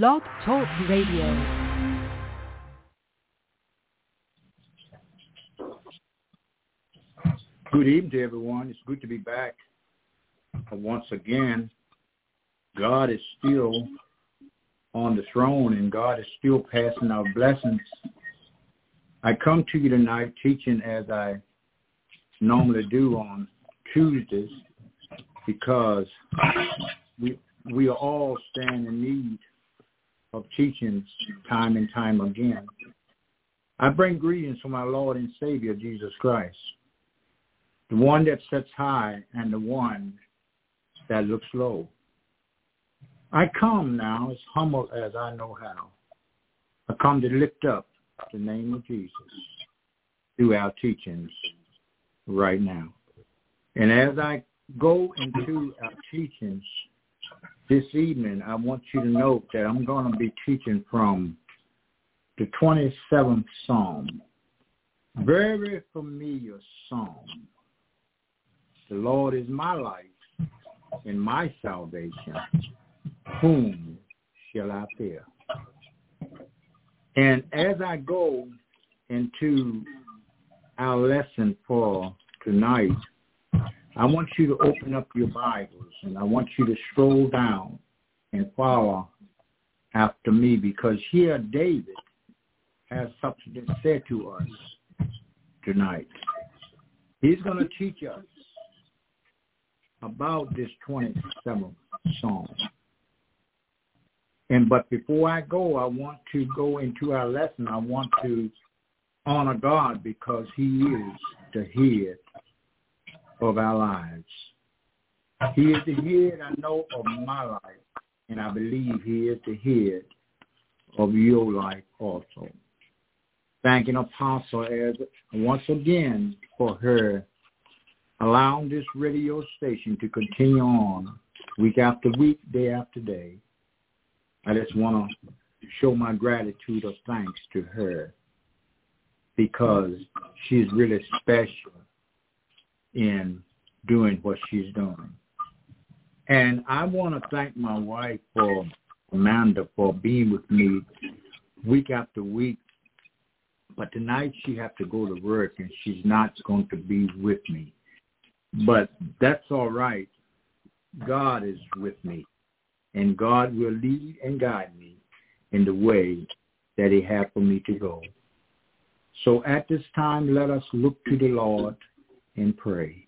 Blog Talk Radio. Good evening to everyone. It's good to be back once again. God is still on the throne and God is still passing out blessings. I come to you tonight teaching as I normally do on Tuesdays because we we all stand in need of teachings time and time again. I bring greetings from our Lord and Savior Jesus Christ the one that sits high and the one that looks low. I come now as humble as I know how. I come to lift up the name of Jesus through our teachings right now. And as I go into our teachings this evening, I want you to note that I'm going to be teaching from the 27th Psalm. Very familiar psalm the Lord is my life and my salvation. Whom shall I fear? And as I go into our lesson for tonight, I want you to open up your Bibles and I want you to scroll down and follow after me because here David has something to say to us tonight. He's going to teach us about this 27th Psalm. And but before I go, I want to go into our lesson. I want to honor God because he is the head of our lives. He is the head, I know, of my life. And I believe he is the head of your life also. Thanking Apostle as once again for her allowing this radio station to continue on week after week, day after day. I just want to show my gratitude of thanks to her because she's really special in doing what she's doing. And I want to thank my wife for Amanda for being with me week after week. But tonight she has to go to work and she's not going to be with me. But that's all right. God is with me, and God will lead and guide me in the way that he had for me to go. So at this time, let us look to the Lord and pray.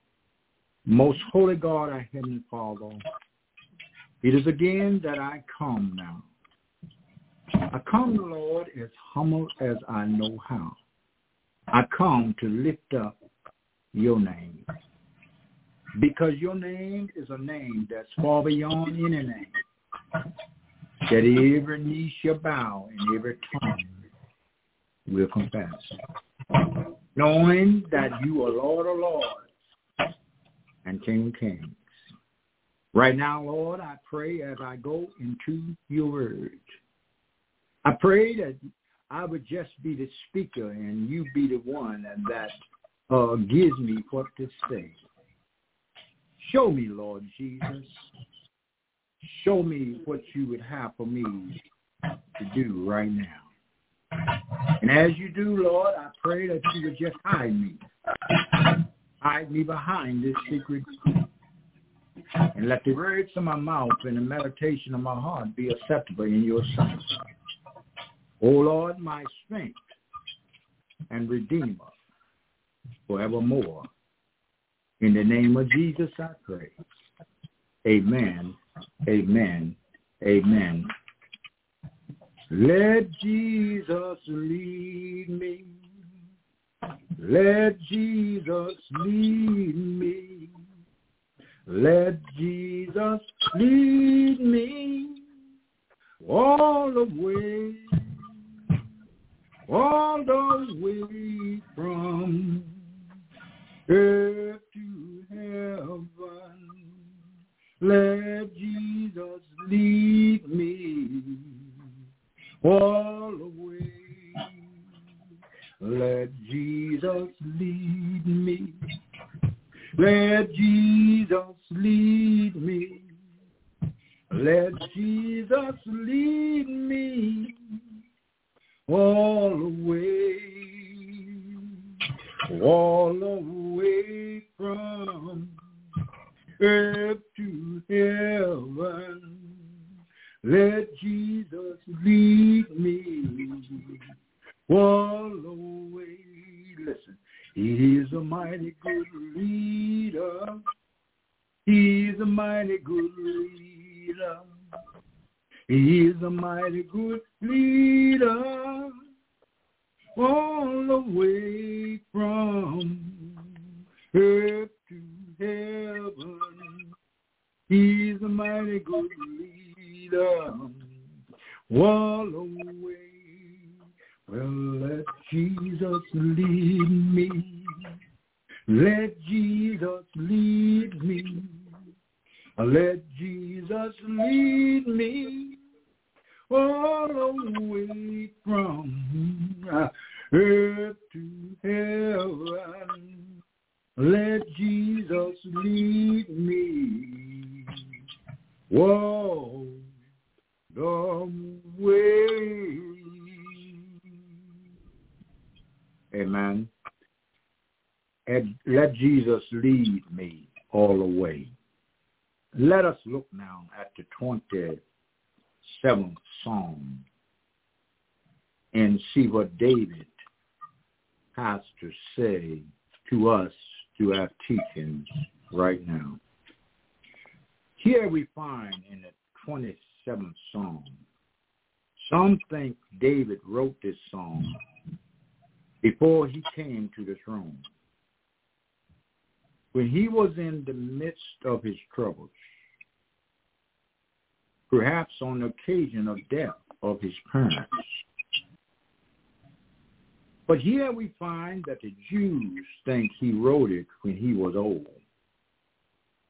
Most holy God, our Heavenly Father, it is again that I come now. I come, Lord, as humble as I know how. I come to lift up your name because your name is a name that's far beyond any name. That every knee shall bow and every tongue will confess. Knowing that you are Lord of Lords and King of Kings. Right now, Lord, I pray as I go into your word. I pray that I would just be the speaker and you be the one that uh, gives me what to say. Show me, Lord Jesus. Show me what you would have for me to do right now. And as you do, Lord, I pray that you would just hide me. Hide me behind this secret screen. and let the words of my mouth and the meditation of my heart be acceptable in your sight. O Lord, my strength and redeemer forevermore. In the name of Jesus, I pray. Amen. Amen. Amen. Let Jesus lead me. Let Jesus lead me. Let Jesus lead me all the way, all the way from earth to heaven. Let Jesus lead me all away. Let Jesus lead me. Let Jesus lead me. Let Jesus lead me all away, all away from earth to heaven. Let Jesus lead me the way. Listen, he is a mighty good leader. He's a mighty good leader. He is a mighty good leader all the way from earth to heaven. He's a mighty good leader all the way. Well, let Jesus lead me. Let Jesus lead me. Let Jesus lead me all the way from earth to heaven. Let Jesus lead me. Whoa, the way. Amen. And let Jesus lead me all the way. Let us look now at the 27th Psalm and see what David has to say to us to our teachings right now. Here we find in the 27th Psalm, some think David wrote this psalm before he came to the throne. When he was in the midst of his troubles, perhaps on occasion of death of his parents. But here we find that the Jews think he wrote it when he was old.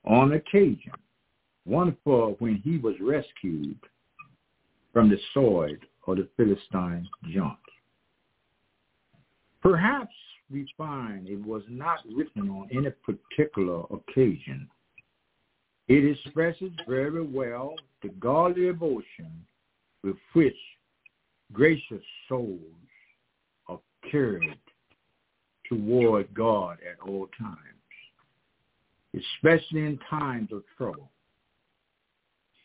On occasion, one for when he was rescued from the sword of the Philistine giant. Perhaps we find it was not written on any particular occasion. It expresses very well the godly devotion with which gracious souls are carried toward God at all times, especially in times of trouble.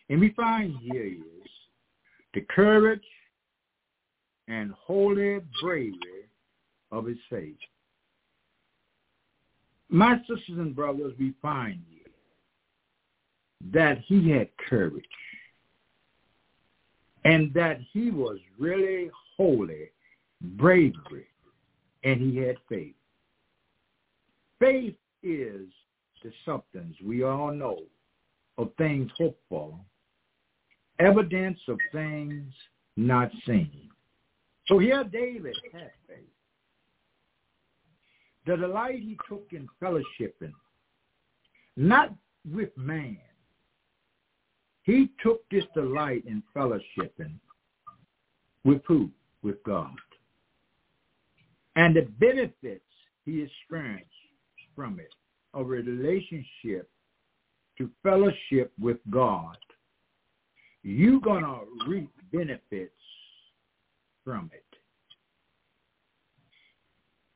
And we find here is the courage and holy bravery of his faith. My sisters and brothers, we find here that he had courage and that he was really holy, bravery, and he had faith. Faith is the substance we all know of things hoped for, evidence of things not seen. So here David had faith. The delight he took in fellowshipping, not with man, he took this delight in fellowshipping with who? With God. And the benefits he experienced from it, a relationship to fellowship with God, you're going to reap benefits from it.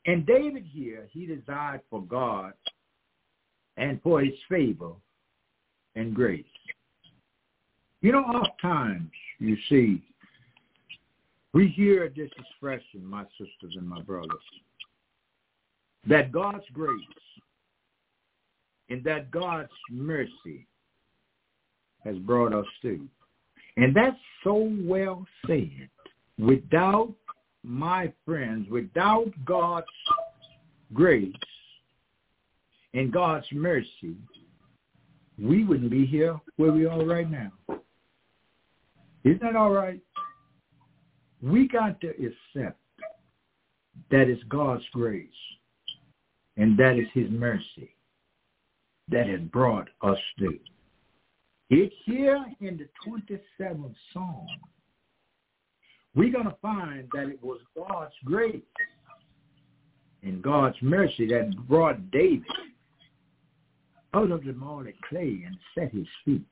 And David here, he desired for God and for his favor and grace. You know, oftentimes, you see, we hear this expression, my sisters and my brothers, that God's grace and that God's mercy has brought us through. And that's so well said. Without my friends, without God's grace and God's mercy, we wouldn't be here where we are right now. Isn't that all right? We got to accept that is God's grace and that is his mercy that has brought us through. It's here in the 27th Psalm. We're going to find that it was God's grace and God's mercy that brought David out of the moldy clay and set his feet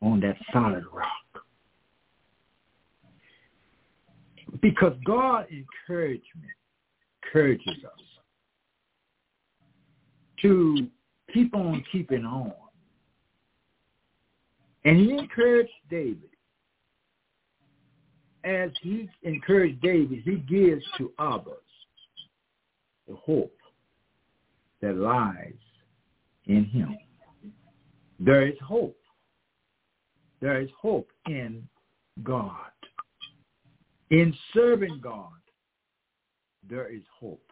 on that solid rock. Because God encouragement encourages us to keep on keeping on. And he encouraged David as he encouraged David, he gives to others the hope that lies in him. There is hope. There is hope in God. In serving God, there is hope.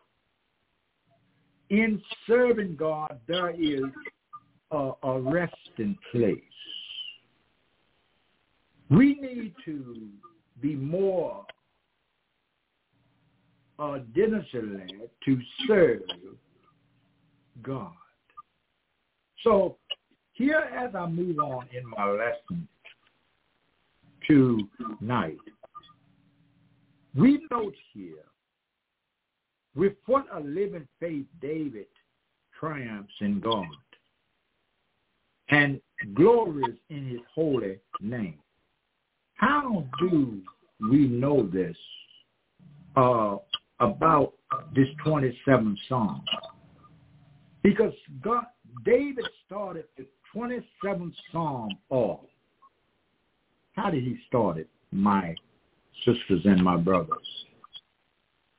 In serving God, there is a, a resting place. We need to be more uh, diligently to serve God. So here as I move on in my lesson tonight, we note here with what a living faith David triumphs in God and glories in his holy name. How do we know this uh, about this 27th Psalm? Because God, David started the 27th Psalm off. How did he start it, my sisters and my brothers?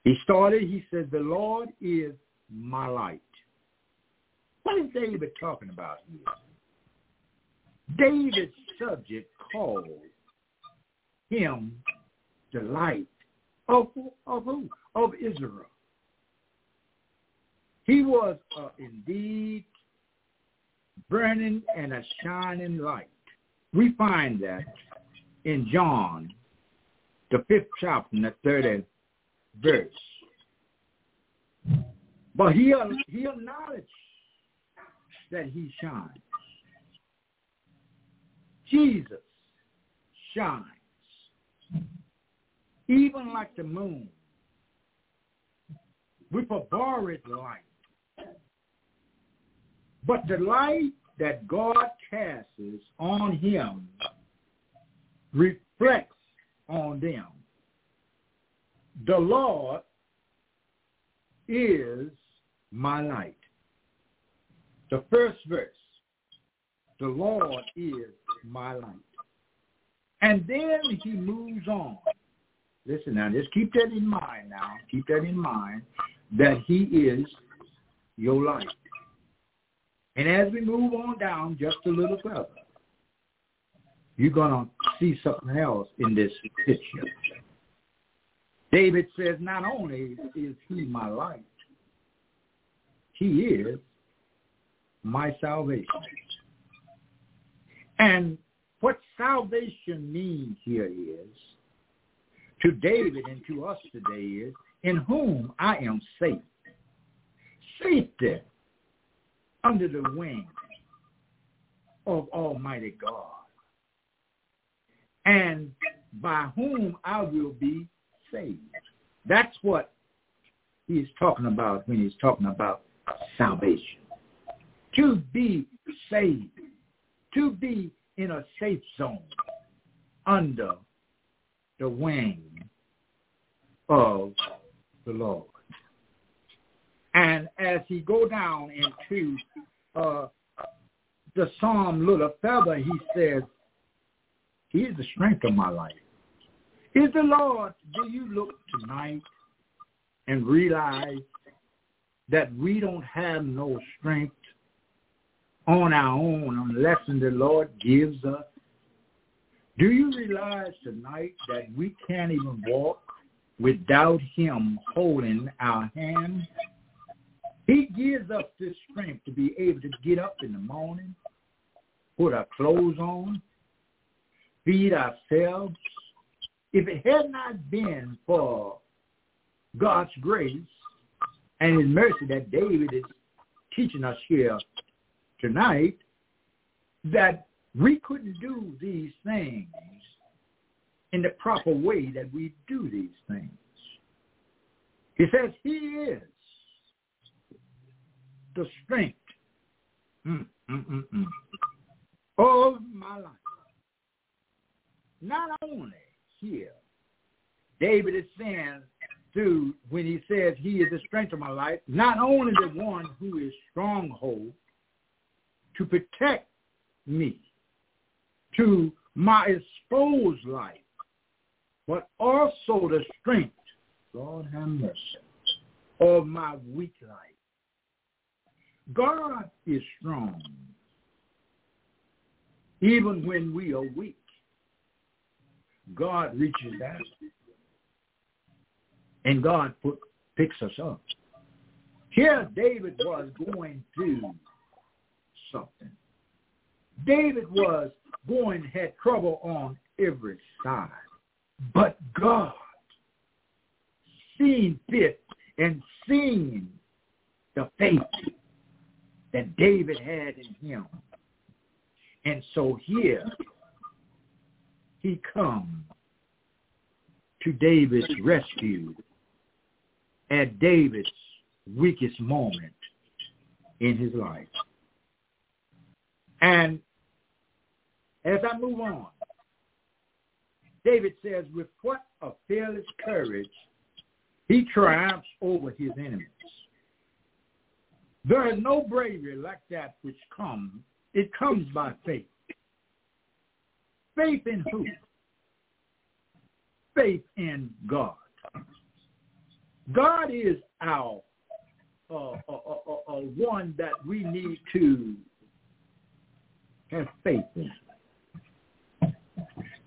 He started, he said, the Lord is my light. What is David talking about here? David's subject called him the light of, of who? Of Israel. He was uh, indeed burning and a shining light. We find that in John, the fifth chapter, the third verse. But he, he acknowledged that he shines. Jesus shines, even like the moon, with a borrowed light. But the light that God casts on him reflects on them. The Lord is my light. The first verse, the Lord is my light. And then he moves on. Listen now, just keep that in mind now. Keep that in mind that he is your light. And as we move on down just a little further, you're going to see something else in this picture. David says, not only is he my light, he is my salvation. And what salvation means here is, to David and to us today is, in whom I am safe. Safety under the wing of Almighty God. And by whom I will be saved. That's what he's talking about when he's talking about salvation. To be saved. To be in a safe zone under the wing of the Lord. And as he go down into uh, the psalm little further, he says, he is the strength of my life. Is the Lord, do you look tonight and realize that we don't have no strength on our own unless the Lord gives us? Do you realize tonight that we can't even walk without him holding our hand? He gives us this strength to be able to get up in the morning, put our clothes on, feed ourselves. If it had not been for God's grace and his mercy that David is teaching us here tonight, that we couldn't do these things in the proper way that we do these things. He says he is the strength mm, mm, mm, of my life. Not only here, David is saying through when he says he is the strength of my life, not only the one who is stronghold to protect me, to my exposed life, but also the strength, God have mercy, of my weak life. God is strong, even when we are weak. God reaches out, and God put, picks us up. Here David was going through something. David was going, had trouble on every side. But God, seeing fit and seeing the faith that David had in him. And so here he comes to David's rescue at David's weakest moment in his life. And as I move on, David says, with what a fearless courage he triumphs over his enemies. There is no bravery like that which comes. It comes by faith. Faith in who? Faith in God. God is our uh, uh, uh, uh, one that we need to have faith in.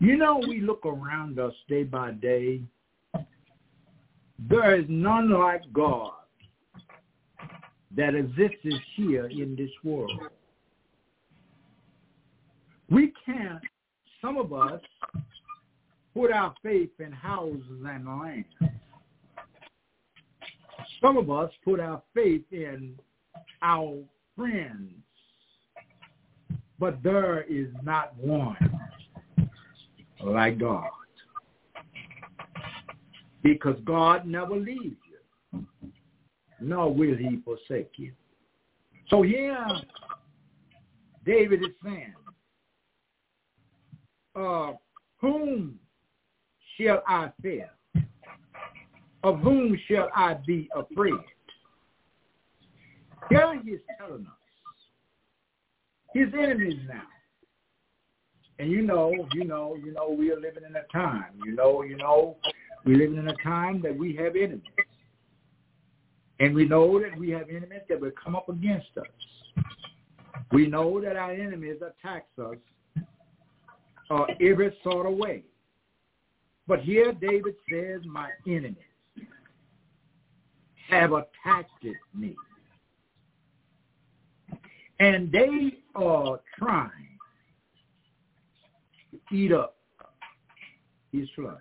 You know, we look around us day by day. There is none like God that exists here in this world. We can't, some of us, put our faith in houses and land. Some of us put our faith in our friends, but there is not one like God. Because God never leaves you, nor will he forsake you. So here, David is saying, uh, whom shall I fear? Of whom shall I be afraid? Here he is telling us his enemies now. And you know, you know, you know, we are living in a time. You know, you know, we're living in a time that we have enemies. And we know that we have enemies that will come up against us. We know that our enemies attack us uh, every sort of way. But here David says, my enemies have attacked me. And they are trying eat up his flesh.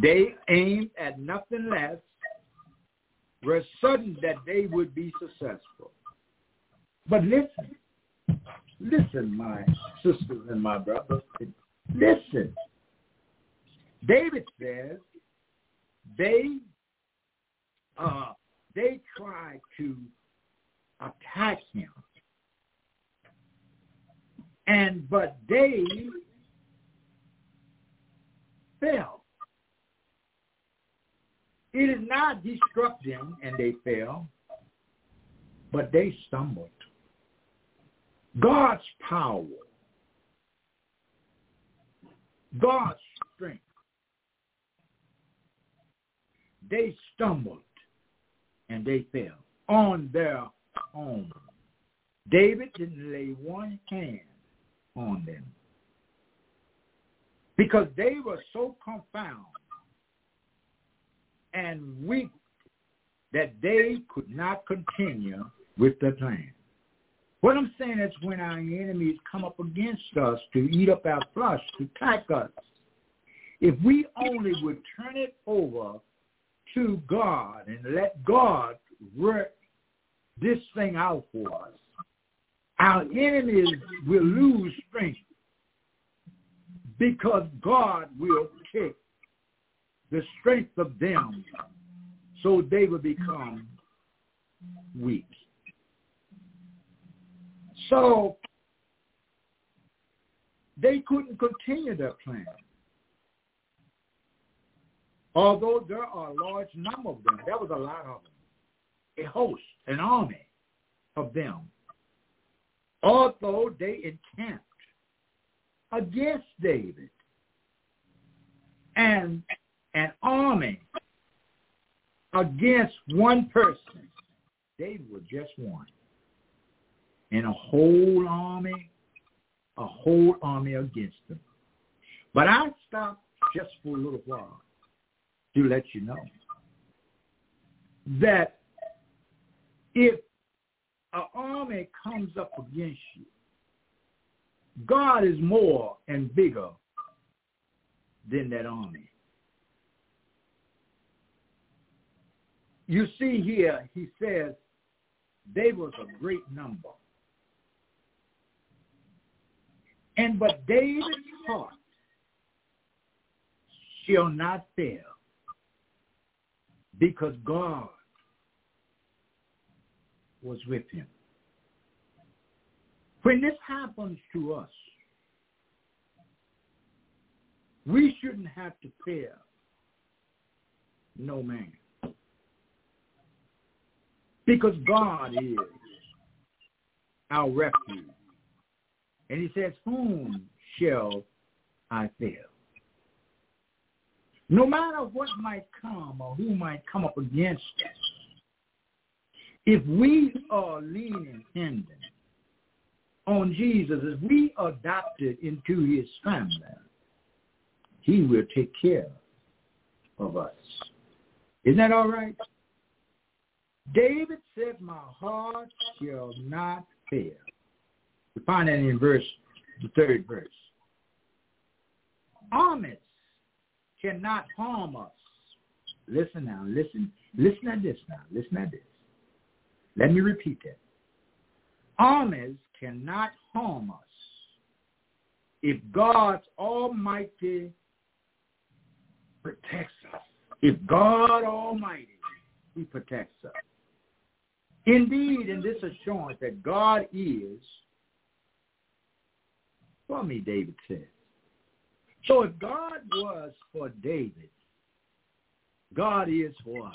They aimed at nothing less were certain that they would be successful. But listen, listen, my sisters and my brothers, listen. David says they uh, they try to attack him. And but they fell. It is not he them and they fell, but they stumbled. God's power, God's strength. They stumbled and they fell on their own. David didn't lay one hand on them because they were so confounded and weak that they could not continue with the plan. What I'm saying is when our enemies come up against us to eat up our flesh, to attack us, if we only would turn it over to God and let God work this thing out for us, our enemies will lose strength because God will take the strength of them so they will become weak. So they couldn't continue their plan. Although there are a large number of them, there was a lot of them, a host, an army of them. Although they encamped against David. And an army against one person. David was just one. And a whole army, a whole army against them. But I stopped just for a little while to let you know that if an army comes up against you, God is more and bigger than that army. You see here, he says, they was a great number. And but David's heart shall not fail because God was with him. When this happens to us, we shouldn't have to fear no man. Because God is our refuge. And he says, whom shall I fear? No matter what might come or who might come up against us, if we are leaning in on Jesus, if we adopted into his family, he will take care of us. Isn't that all right? David said, my heart shall not fail. We find that in verse, the third verse. Armies cannot harm us. Listen now, listen, listen at this now, listen at this. Let me repeat that. Armies cannot harm us if God's almighty protects us. If God Almighty, He protects us. Indeed, in this assurance that God is for me, David says. So if God was for David, God is for us.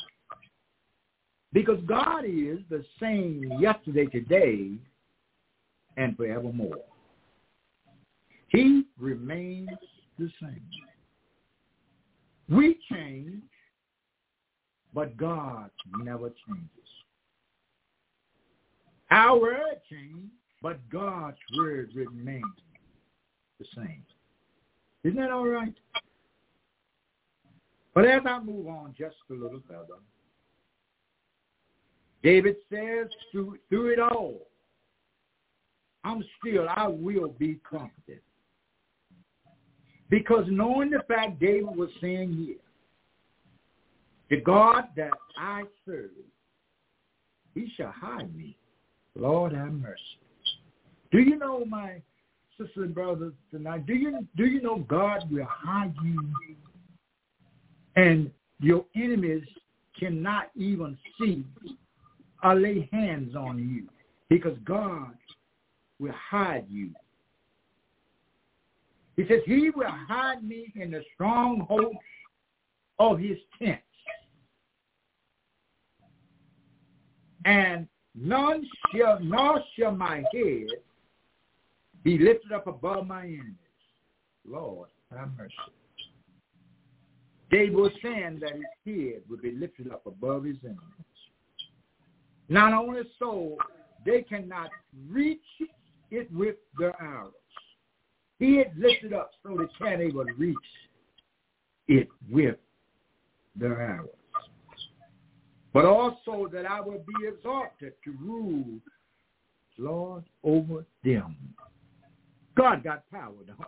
Because God is the same yesterday, today, and forevermore. He remains the same. We change, but God never changes. Our word changes, but God's word remains the same. Isn't that all right? But as I move on just a little further, David says, through, through it all, I'm still, I will be comforted. Because knowing the fact David was saying here, the God that I serve, he shall hide me. Lord have mercy. Do you know, my sisters and brothers tonight, do you do you know God will hide you and your enemies cannot even see or lay hands on you because God will hide you. He says, he will hide me in the stronghold of his tent. And none shall, nor shall my head be lifted up above my enemies. Lord, have mercy. David was saying that his head would be lifted up above his enemies. Not only so, they cannot reach it with their arrows. He had lifted up so they can't even reach it with their arrows. But also that I will be exalted to rule, Lord, over them. God got power, don't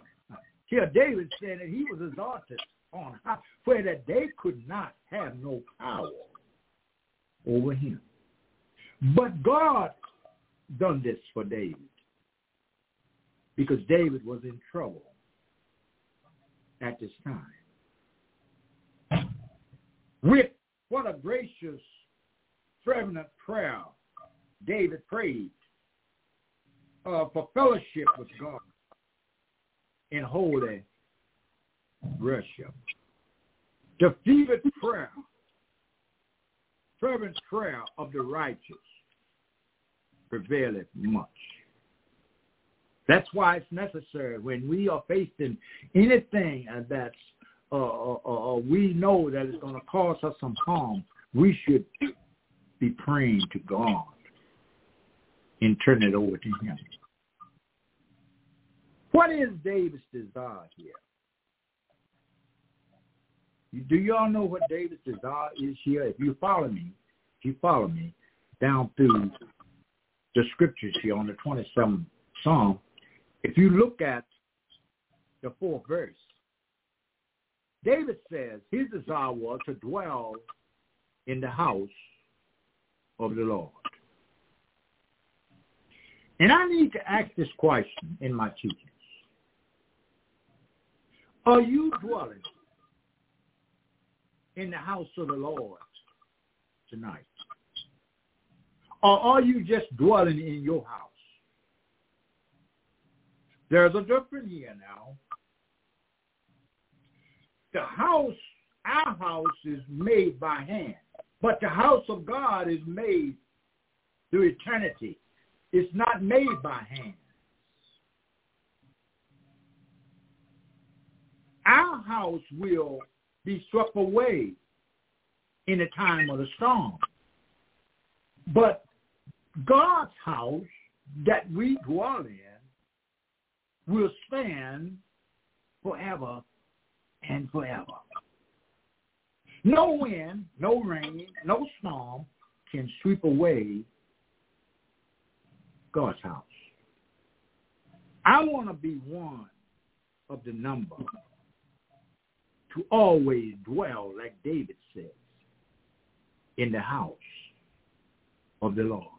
Here David said that he was exalted on high, where that they could not have no power over him. But God done this for David because David was in trouble at this time. With what a gracious, fervent prayer David prayed uh, for fellowship with God in holy worship. The fervent prayer, fervent prayer of the righteous prevaileth much. That's why it's necessary when we are facing anything that's uh, uh, uh, uh we know that it's going to cause us some harm. We should be praying to God and turn it over to Him. What is David's desire here? Do y'all know what David's desire is here? If you follow me, if you follow me down through the scriptures here on the 27th Psalm, if you look at the fourth verse, David says his desire was to dwell in the house of the Lord. And I need to ask this question in my teachings. Are you dwelling in the house of the Lord tonight? Or are you just dwelling in your house? There's a difference here now. The house, our house is made by hand, but the house of God is made through eternity. It's not made by hand. Our house will be swept away in the time of the storm. But God's house that we dwell in will stand forever and forever. No wind, no rain, no storm can sweep away God's house. I want to be one of the number to always dwell, like David says, in the house of the Lord.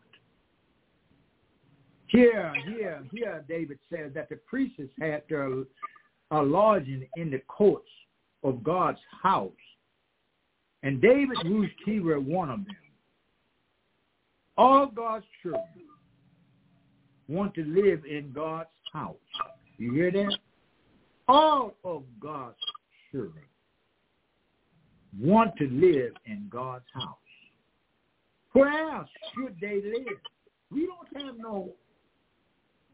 Here, here, here, David says that the priests had their uh, lodging in the courts of God's house. And David Ruth were one of them. All God's children want to live in God's house. You hear that? All of God's children want to live in God's house. Where else should they live? We don't have no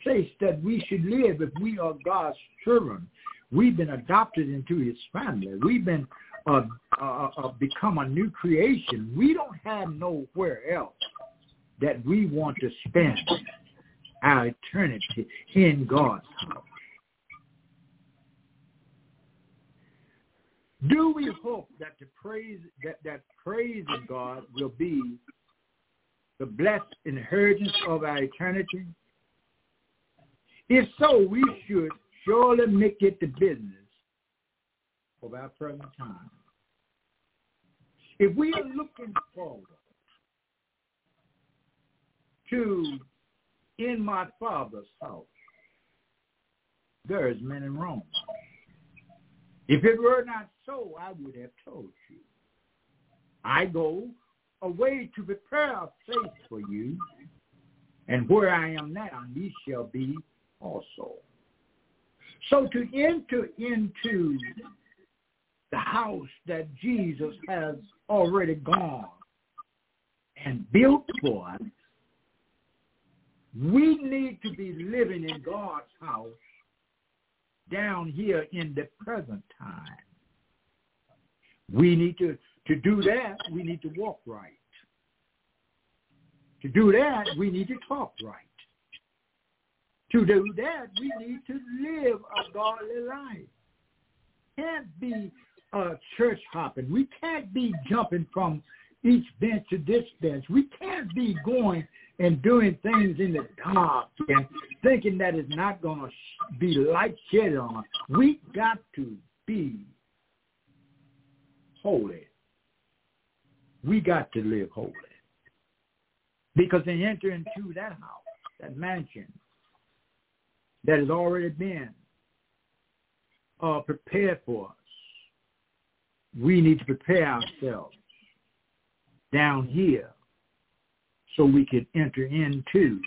place that we should live if we are God's children. We've been adopted into his family. We've been uh, uh, uh, become a new creation. We don't have nowhere else that we want to spend our eternity in God's house. Do we hope that the praise that, that praise of God will be the blessed inheritance of our eternity? If so, we should surely make it the business of our present time. If we are looking forward to in my father's house, there is men in Rome. If it were not so, I would have told you. I go away to prepare a place for you, and where I am now, ye shall be also. So to enter into the house that Jesus has already gone and built for us, we need to be living in God's house down here in the present time. We need to, to do that, we need to walk right. To do that, we need to talk right. To do that, we need to live a godly life. Can't be uh, church hopping. We can't be jumping from each bench to this bench. We can't be going and doing things in the dark and thinking that it's not going to be light shed on us. We got to be holy. We got to live holy. Because they enter into that house, that mansion, that has already been uh, prepared for us. We need to prepare ourselves down here so we can enter into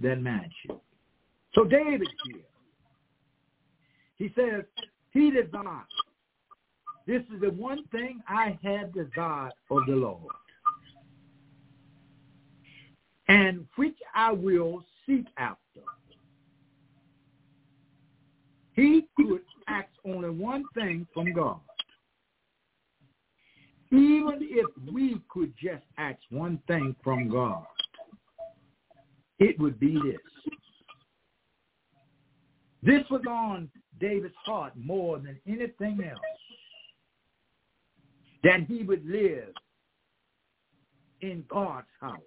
that mansion. So David here, he says, he desired. This is the one thing I have desired of the Lord, and which I will seek after he could ask only one thing from God. Even if we could just ask one thing from God, it would be this. This was on David's heart more than anything else. That he would live in God's house.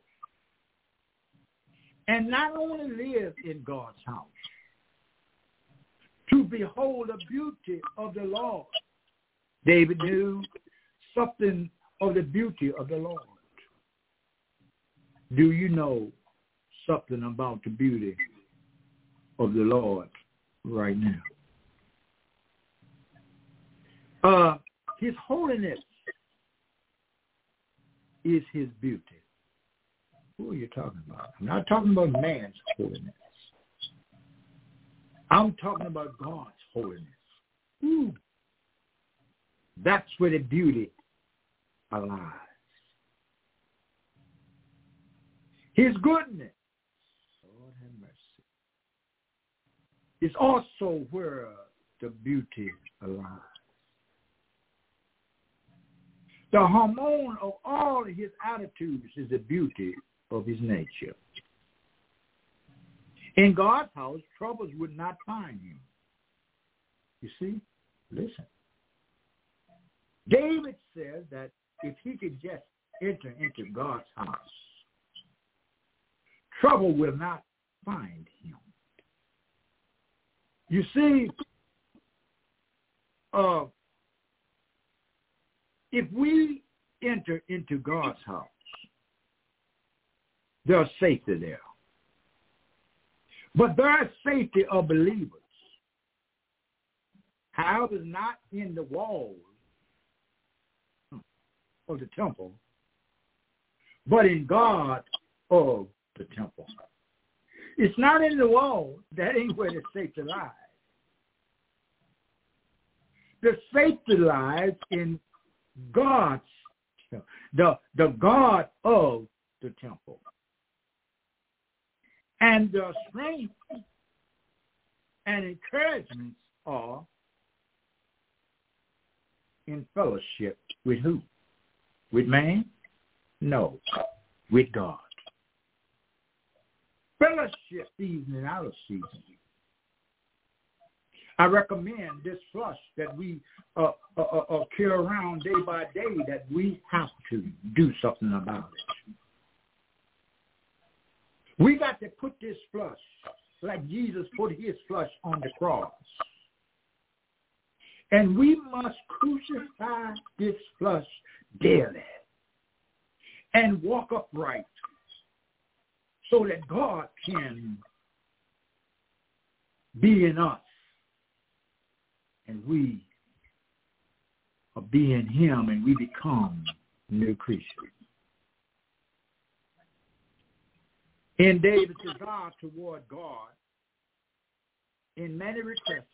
And not only live in God's house, behold the beauty of the Lord. David knew something of the beauty of the Lord. Do you know something about the beauty of the Lord right now? Uh, his holiness is his beauty. Who are you talking about? I'm not talking about man's holiness. I'm talking about God's holiness. Ooh. That's where the beauty lies. His goodness, Lord have mercy, is also where the beauty lies. The hormone of all his attitudes is the beauty of his nature. In God's house, troubles would not find him. You see? Listen. David says that if he could just enter into God's house, trouble will not find him. You see, uh, if we enter into God's house, there's safety there. But there is safety of believers. However, not in the walls of the temple, but in God of the temple. It's not in the walls. That ain't where the safety lies. The safety lies in God's, the, the God of the temple. And the strength and encouragements are in fellowship with who? With man? No, with God. Fellowship season and out of season. I recommend this flush that we uh, uh, uh, uh, carry around day by day that we have to do something about it. We got to put this flush like Jesus put his flush on the cross. And we must crucify this flesh daily and walk upright so that God can be in us and we are being him and we become new creatures. In David's desire toward God, in many requests,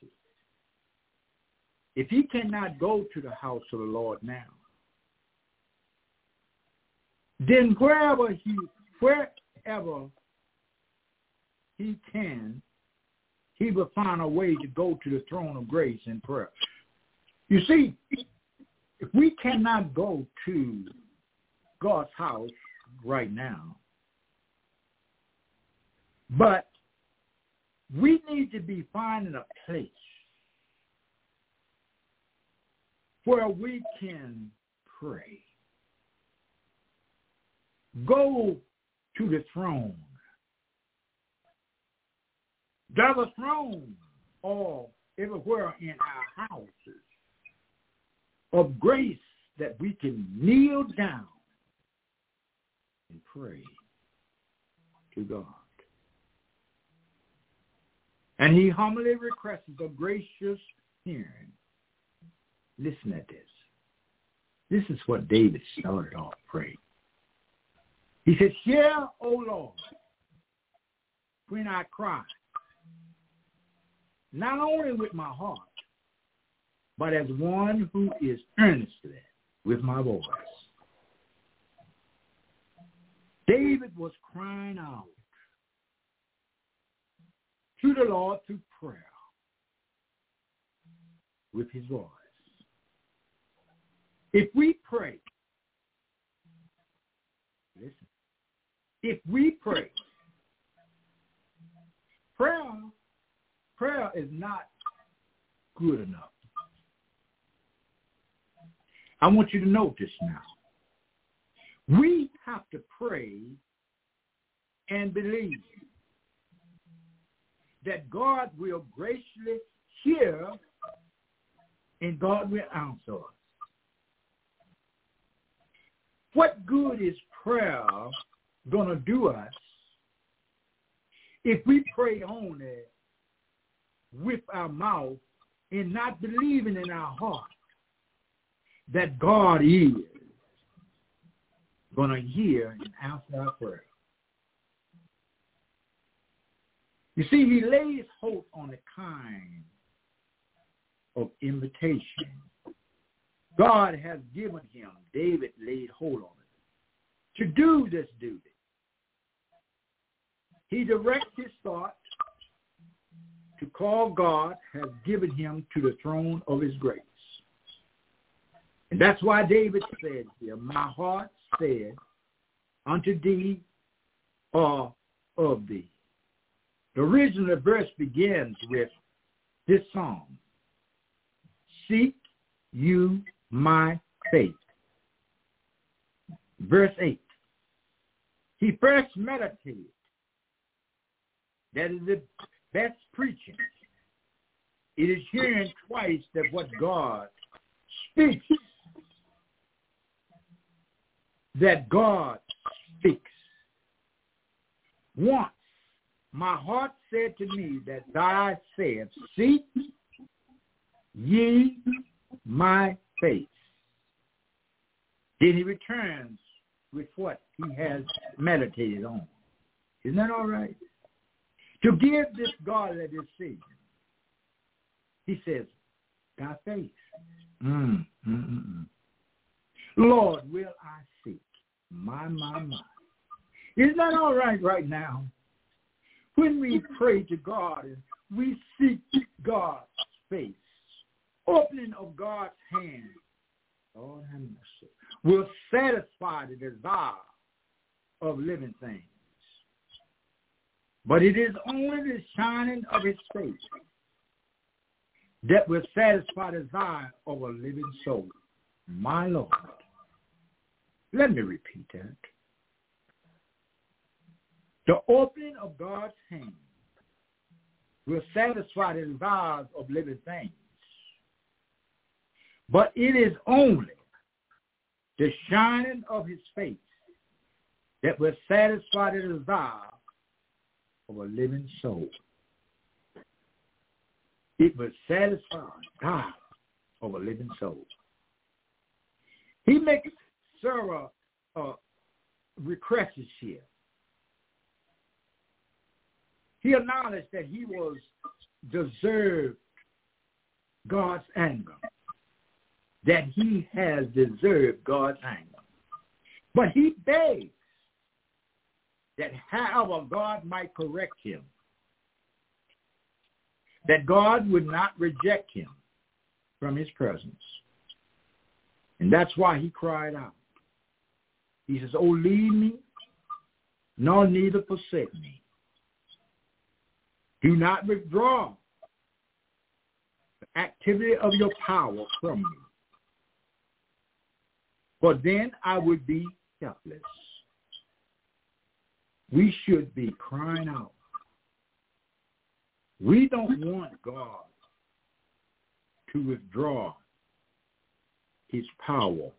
if he cannot go to the house of the Lord now, then wherever he wherever he can, he will find a way to go to the throne of grace in prayer. You see, if we cannot go to God's house right now, but we need to be finding a place where we can pray. Go to the throne. There's throne all everywhere in our houses of grace that we can kneel down and pray to God. And he humbly requests a gracious hearing Listen at this. This is what David started off praying. He said, Hear, O Lord, when I cry, not only with my heart, but as one who is earnestly with my voice. David was crying out to the Lord through prayer. with his voice. If we pray, listen, if we pray, prayer, prayer is not good enough. I want you to this now. We have to pray and believe that God will graciously hear and God will answer us. What good is prayer going to do us if we pray only with our mouth and not believing in our heart that God is going to hear and answer our prayer? You see, he lays hold on the kind of invitation God has given him. David laid hold on it to do this duty. He directs his thought to call God has given him to the throne of his grace. And that's why David said here, my heart said unto thee of thee. The original verse begins with this song. Seek you my faith. Verse 8. He first meditated. That is the best preaching. It is hearing twice that what God speaks, that God speaks. Once my heart said to me that thou said, Seek ye my face. Then he returns with what he has meditated on. Isn't that all right? To give this God that is decision, he says, thy face. Mm, mm, mm, mm. Lord, will I seek? My, my, my. Isn't that all right right now? When we pray to God we seek God's face, opening of God's hand, Lord have mercy, will satisfy the desire of living things. But it is only the shining of his face that will satisfy the desire of a living soul. My Lord. Let me repeat that. The opening of God's hand will satisfy the desires of living things. But it is only the shining of his face that will satisfy the desire of a living soul. It will satisfy God of a living soul. He makes Sarah uh, requests here. He acknowledged that he was deserved God's anger that he has deserved God's anger. But he begs that however God might correct him, that God would not reject him from his presence. And that's why he cried out. He says, Oh, leave me, nor neither forsake me. Do not withdraw the activity of your power from me for then I would be helpless. We should be crying out. We don't want God to withdraw his power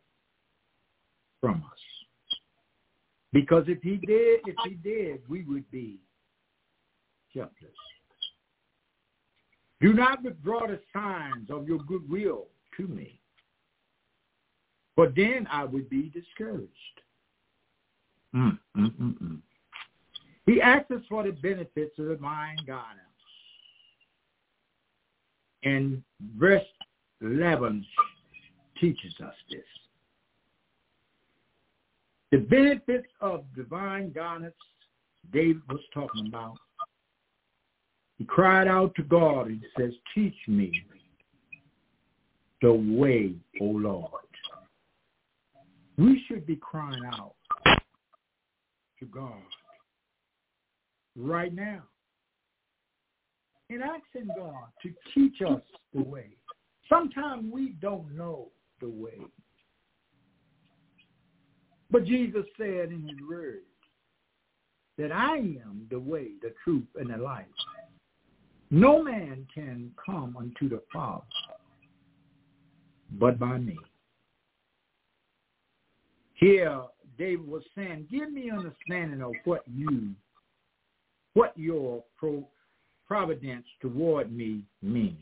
from us. Because if he did, if he did, we would be helpless. Do not withdraw the signs of your goodwill to me. for then I would be discouraged. Mm, mm, mm, mm. he asks us for the benefits of divine guidance. And verse 11 teaches us this. The benefits of divine guidance David was talking about. He cried out to God and says, teach me the way, O Lord. We should be crying out to God right now and asking God to teach us the way. Sometimes we don't know the way. But Jesus said in his word that I am the way, the truth, and the life. No man can come unto the Father but by me. Here, David was saying, give me understanding of what you, what your providence toward me means,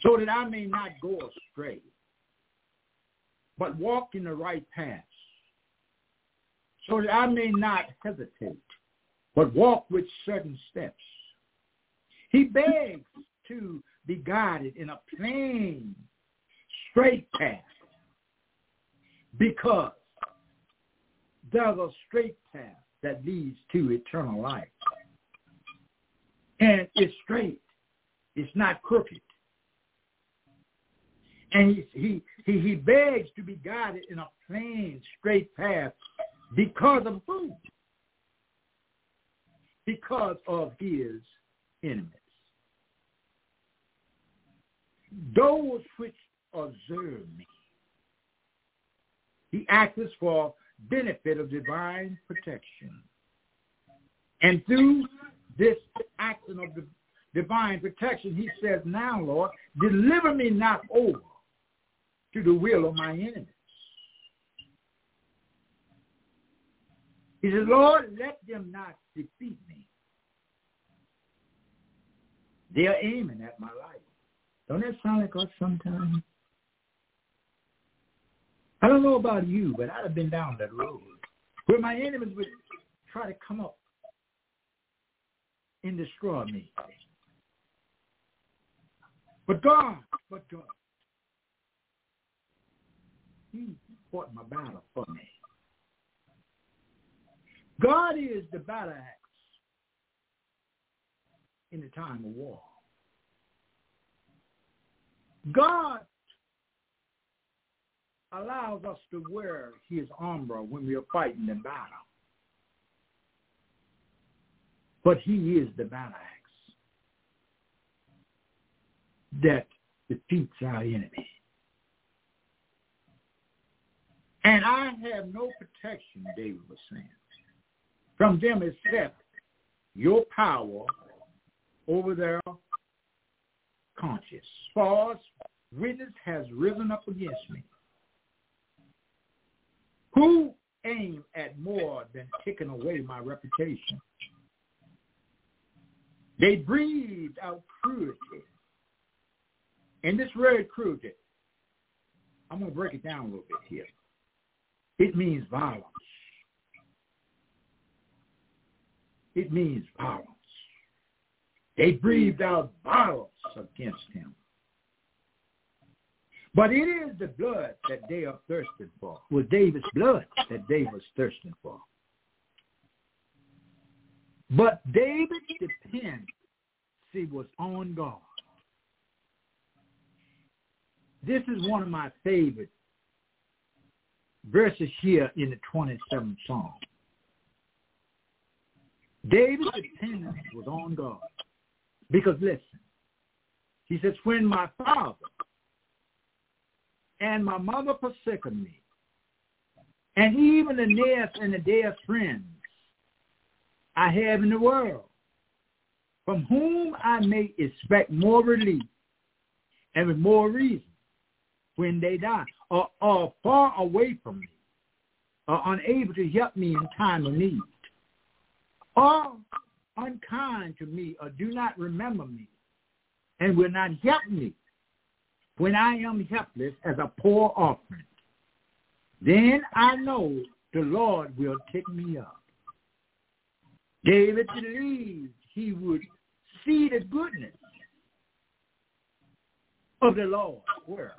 so that I may not go astray, but walk in the right path, so that I may not hesitate, but walk with certain steps. He begs to be guided in a plain, straight path because there's a straight path that leads to eternal life. And it's straight. It's not crooked. And he, he, he, begs to be guided in a plain, straight path because of who? Because of his enemies. Those which observe me. He acts for benefit of divine protection. And through this action of the divine protection, he says, now, Lord, deliver me not over to the will of my enemies. He says, Lord, let them not defeat me. They're aiming at my life. Don't that sound like us sometimes? I don't know about you, but I'd have been down that road where my enemies would try to come up and destroy me. But God, but God, He fought my battle for me. God is the battle axe in the time of war. God allows us to wear his armor when we are fighting the battle. But he is the battle axe that defeats our enemy. And I have no protection, David was saying, from them except your power over their conscience. False witness has risen up against me. Who aim at more than taking away my reputation? They breathed out cruelty. And this word cruelty, I'm going to break it down a little bit here. It means violence. It means violence. They breathed out violence against him. But it is the blood that they are thirsting for. It was David's blood that they was thirsting for. But David's dependency was on God. This is one of my favorite verses here in the 27th Psalm. David's dependence was on God. Because listen, he says, when my father and my mother forsaken me, and even the nearest and the dearest friends I have in the world, from whom I may expect more relief and with more reason when they die, or are far away from me, or unable to help me in time of need, or unkind to me, or do not remember me, and will not help me when I am helpless as a poor offering. Then I know the Lord will take me up. David believed he would see the goodness of the Lord where?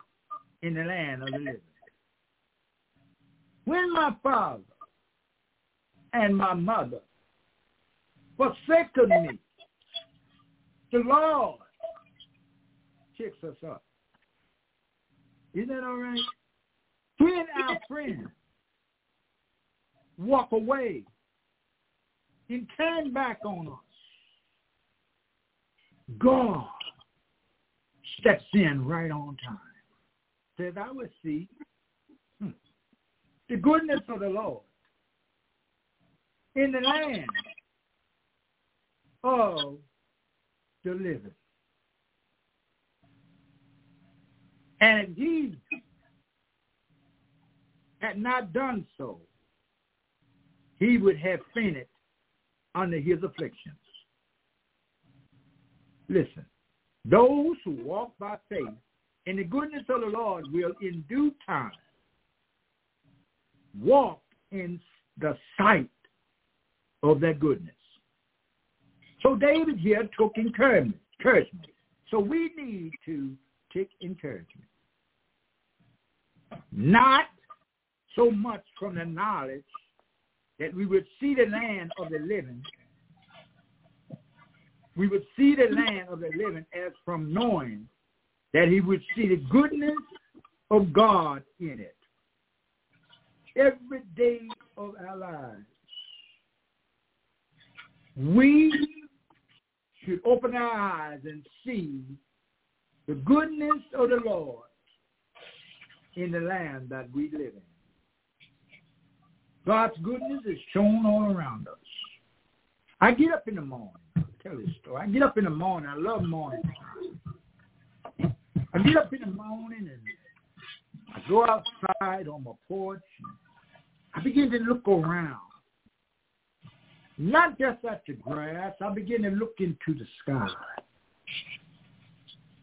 In the land of the living. When my father and my mother forsaken me, the Lord picks us up. Isn't that all right? When our friends walk away and turn back on us, God steps in right on time. Says, I will see hmm, the goodness of the Lord in the land of the living. And he had not done so, he would have fainted under his afflictions. Listen, those who walk by faith in the goodness of the Lord will in due time walk in the sight of that goodness. So David here took encouragement. So we need to take encouragement. Not so much from the knowledge that we would see the land of the living. We would see the land of the living as from knowing that he would see the goodness of God in it. Every day of our lives. We should open our eyes and see the goodness of the Lord in the land that we live in. God's goodness is shown all around us. I get up in the morning. I'll tell this story. I get up in the morning. I love morning. I get up in the morning and I go outside on my porch. I begin to look around. Not just at the grass. I begin to look into the sky.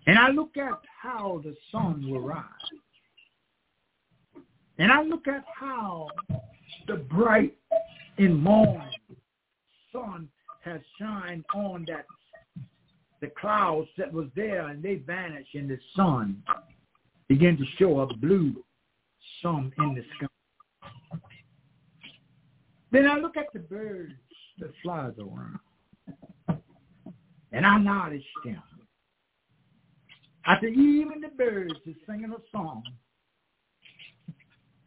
And I look at how the sun will rise. And I look at how the bright and morning sun has shined on that the clouds that was there and they vanish and the sun begin to show up blue some in the sky. Then I look at the birds that flies around and I notice them. I said, even the birds is singing a song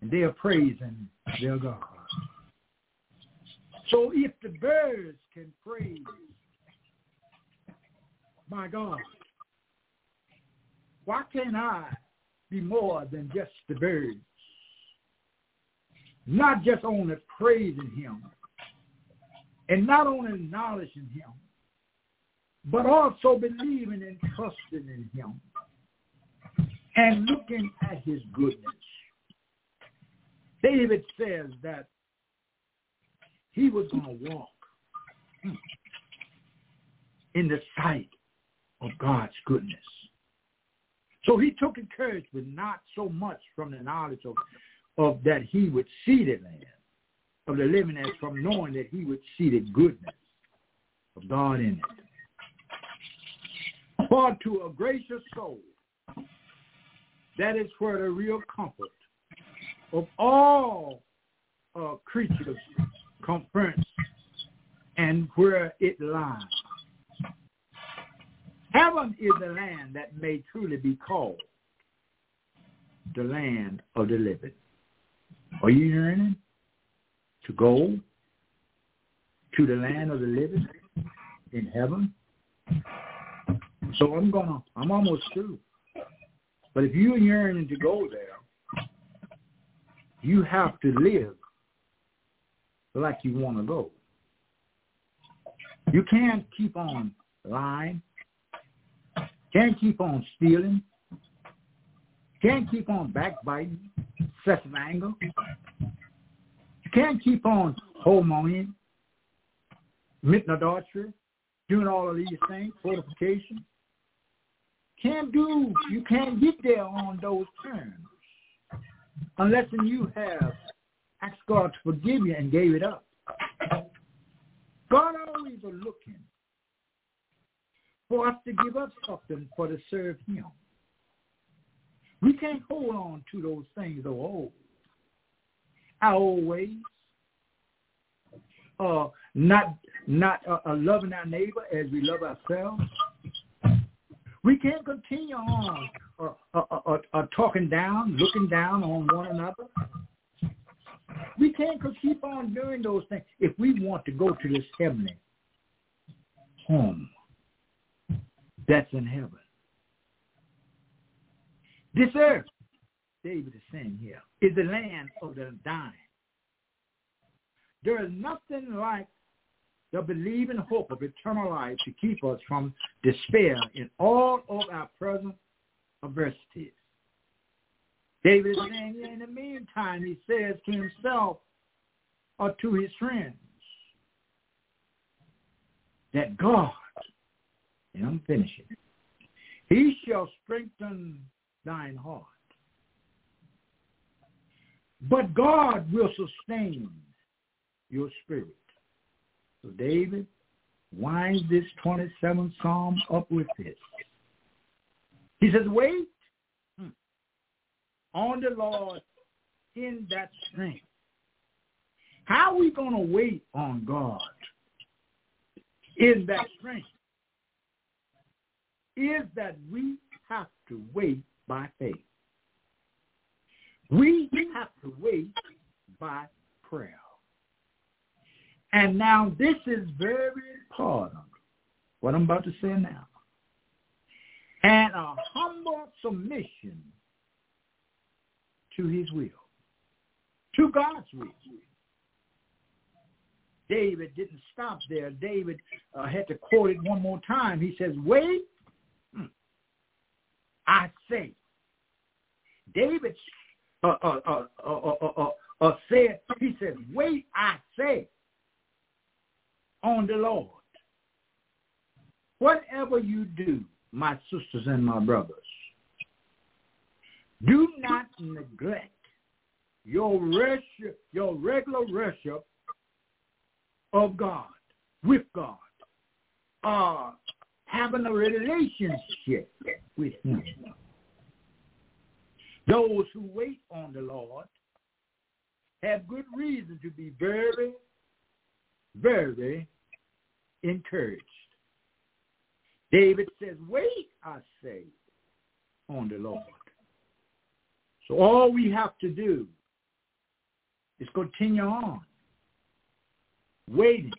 and they are praising their God. So if the birds can praise my God, why can't I be more than just the birds? Not just only praising him and not only acknowledging him, but also believing and trusting in him and looking at his goodness. David says that he was going to walk hmm, in the sight of God's goodness. So he took encouragement not so much from the knowledge of, of that he would see the land of the living as from knowing that he would see the goodness of God in it. For to a gracious soul, that is where the real comfort of all uh, creatures confronts and where it lies. Heaven is the land that may truly be called the land of the living. Are you yearning to go to the land of the living in heaven? So I'm gonna, I'm almost through. But if you're yearning to go there, you have to live like you want to go. You can't keep on lying. Can't keep on stealing. Can't keep on backbiting, excessive anger. You can't keep on homoing, committing adultery, doing all of these things, fortification. Can't do, you can't get there on those terms unless you have asked God to forgive you and gave it up. God always is looking for us to give up something for to serve him. We can't hold on to those things of old. Our ways. Uh, not not uh, uh, loving our neighbor as we love ourselves. We can't continue on uh, uh, uh, uh, talking down, looking down on one another. We can't keep on doing those things if we want to go to this heavenly home that's in heaven. This earth, David is saying here, is the land of the dying. There is nothing like the believing hope of eternal life to keep us from despair in all of our present adversities. David is saying, in the meantime, he says to himself or to his friends that God, and I'm finishing, he shall strengthen thine heart. But God will sustain your spirit. So David winds this 27th Psalm up with this. He says, wait on the Lord in that strength. How are we going to wait on God in that strength? Is that we have to wait by faith. We have to wait by prayer. And now this is very important, what I'm about to say now. And a humble submission to his will, to God's will. David didn't stop there. David uh, had to quote it one more time. He says, wait, hmm, I say. David uh, uh, uh, uh uh uh. said, he said, wait, I say, on the Lord. Whatever you do, my sisters and my brothers, do not neglect your worship, your regular worship of God, with God, uh, having a relationship with him. Those who wait on the Lord have good reason to be very, very encouraged. David says, wait, I say, on the Lord. So all we have to do is continue on, waiting,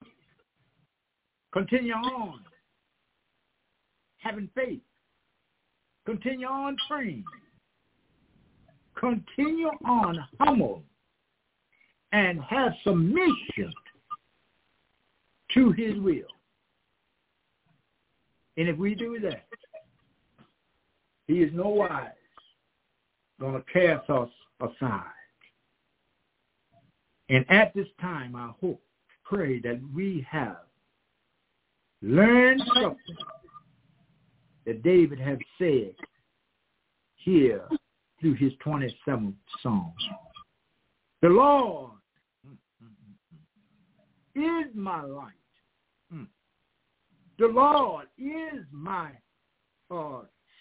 continue on, having faith, continue on praying, continue on humble and have submission to his will. And if we do that, he is no wise going to cast us aside. And at this time, I hope, pray that we have learned something that David has said here through his 27th Psalm. The Lord is my light. The Lord is my uh,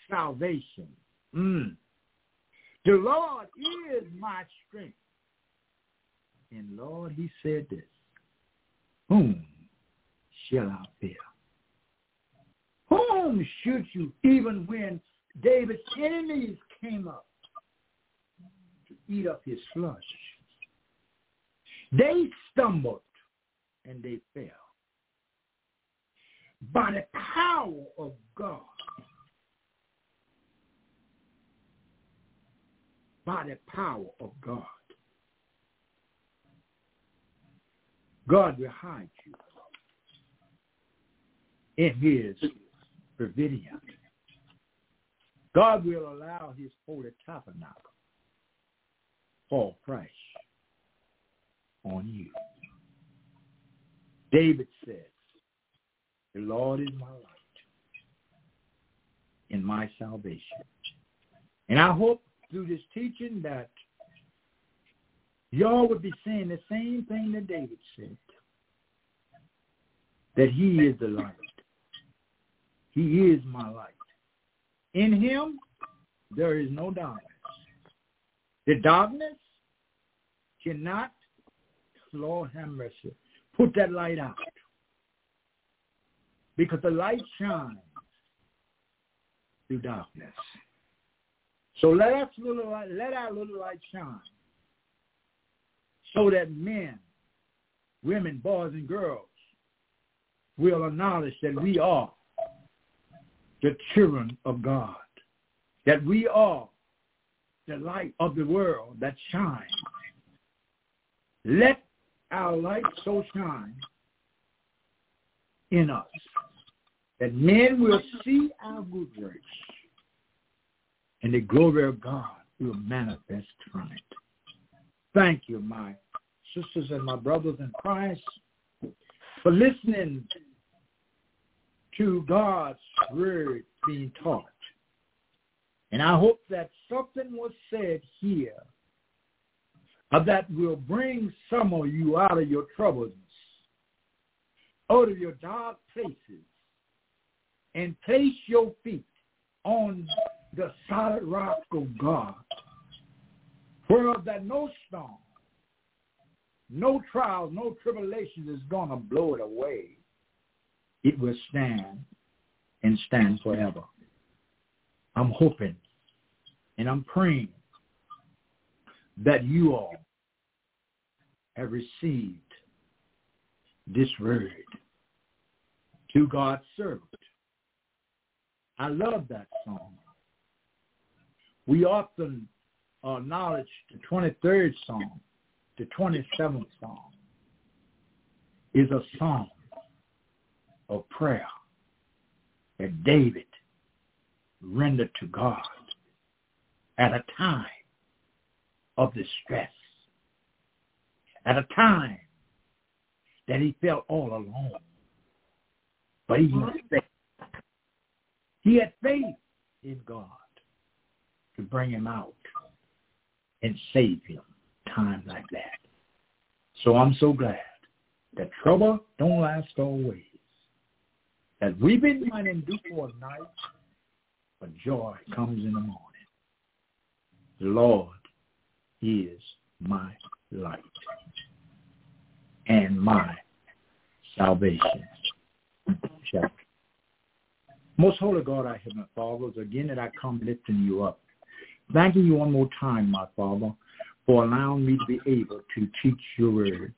salvation. Mm. The Lord is my strength. And Lord, he said this, whom shall I fear? Whom should you, even when David's enemies came up? Eat up his flesh. They stumbled and they fell. By the power of God, by the power of God, God will hide you in his provision. God will allow his holy tabernacle fall fresh on you. David says, the Lord is my light and my salvation. And I hope through this teaching that y'all would be saying the same thing that David said, that he is the light. He is my light. In him, there is no darkness. The darkness cannot, Lord have mercy, put that light out. Because the light shines through darkness. So let us little light, let our little light shine so that men, women, boys, and girls will acknowledge that we are the children of God, that we are the light of the world that shines. Let our light so shine in us that men will see our good works and the glory of God will manifest from it. Thank you, my sisters and my brothers in Christ, for listening to God's word being taught. And I hope that something was said here that will bring some of you out of your troubles, out of your dark places, and place your feet on the solid rock of God, whereof that no storm, no trial, no tribulation is going to blow it away. It will stand and stand forever. I'm hoping and I'm praying that you all have received this word to God's servant. I love that song. We often uh, acknowledge the 23rd song, the 27th song is a song of prayer that David rendered to God at a time of distress, at a time that he felt all alone. But he had mm-hmm. faith. He had faith in God to bring him out and save him time like that. So I'm so glad that trouble don't last always. That weeping might endure for a night, but joy comes in the morning. The Lord is my light and my salvation. Most holy God, I have my fathers, again that I come lifting you up Thanking you one more time, my Father, for allowing me to be able to teach your word.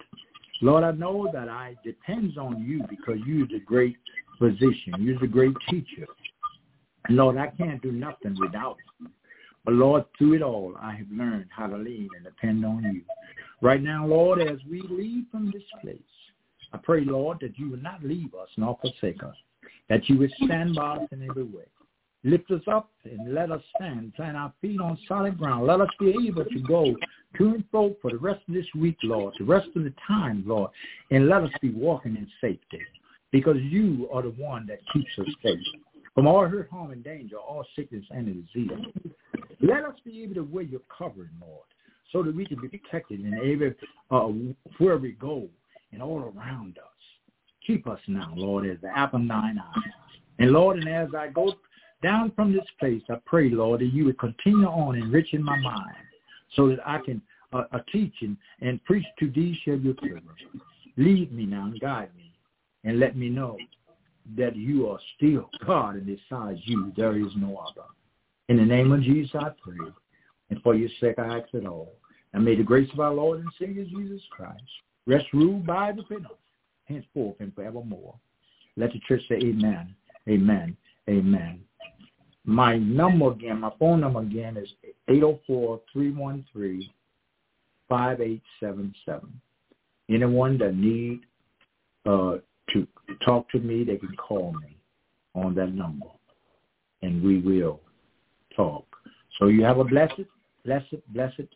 Lord, I know that I depends on you because you're the great physician. You're the great teacher. Lord, I can't do nothing without you. But Lord, through it all, I have learned how to lean and depend on you. Right now, Lord, as we leave from this place, I pray, Lord, that you will not leave us nor forsake us, that you would stand by us in every way. Lift us up and let us stand, plant our feet on solid ground. Let us be able to go to and fro for the rest of this week, Lord, the rest of the time, Lord, and let us be walking in safety because you are the one that keeps us safe from all hurt, harm, and danger, all sickness and disease. Let us be able to wear your covering, Lord, so that we can be protected in every uh, where we go and all around us. Keep us now, Lord, as the apple of thine eye. And Lord, and as I go down from this place, I pray, Lord, that you would continue on enriching my mind so that I can uh, uh, teach and, and preach to these your children. Lead me now and guide me and let me know that you are still God and besides you there is no other. In the name of Jesus I pray. And for your sake I ask it all. And may the grace of our Lord and Savior Jesus Christ rest, rule, by the us, henceforth and forevermore. Let the church say amen, amen, amen. My number again, my phone number again is 804-313-5877. Anyone that need uh, to talk to me, they can call me on that number, and we will talk. So you have a blessed, blessed, blessed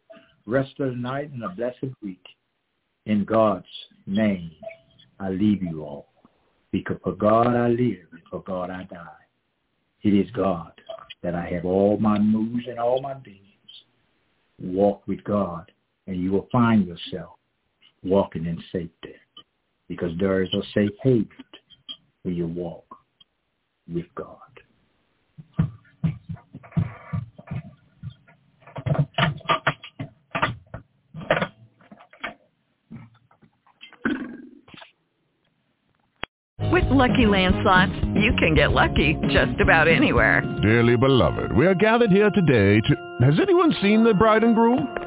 rest of the night and a blessed week. In God's name, I leave you all. Because for God I live, and for God I die. It is God that I have all my moves and all my beings. Walk with God, and you will find yourself walking in safety because there is a safe haven when you walk with God. With LuckyLand slots, you can get lucky just about anywhere. Dearly beloved, we are gathered here today to... Has anyone seen the bride and groom?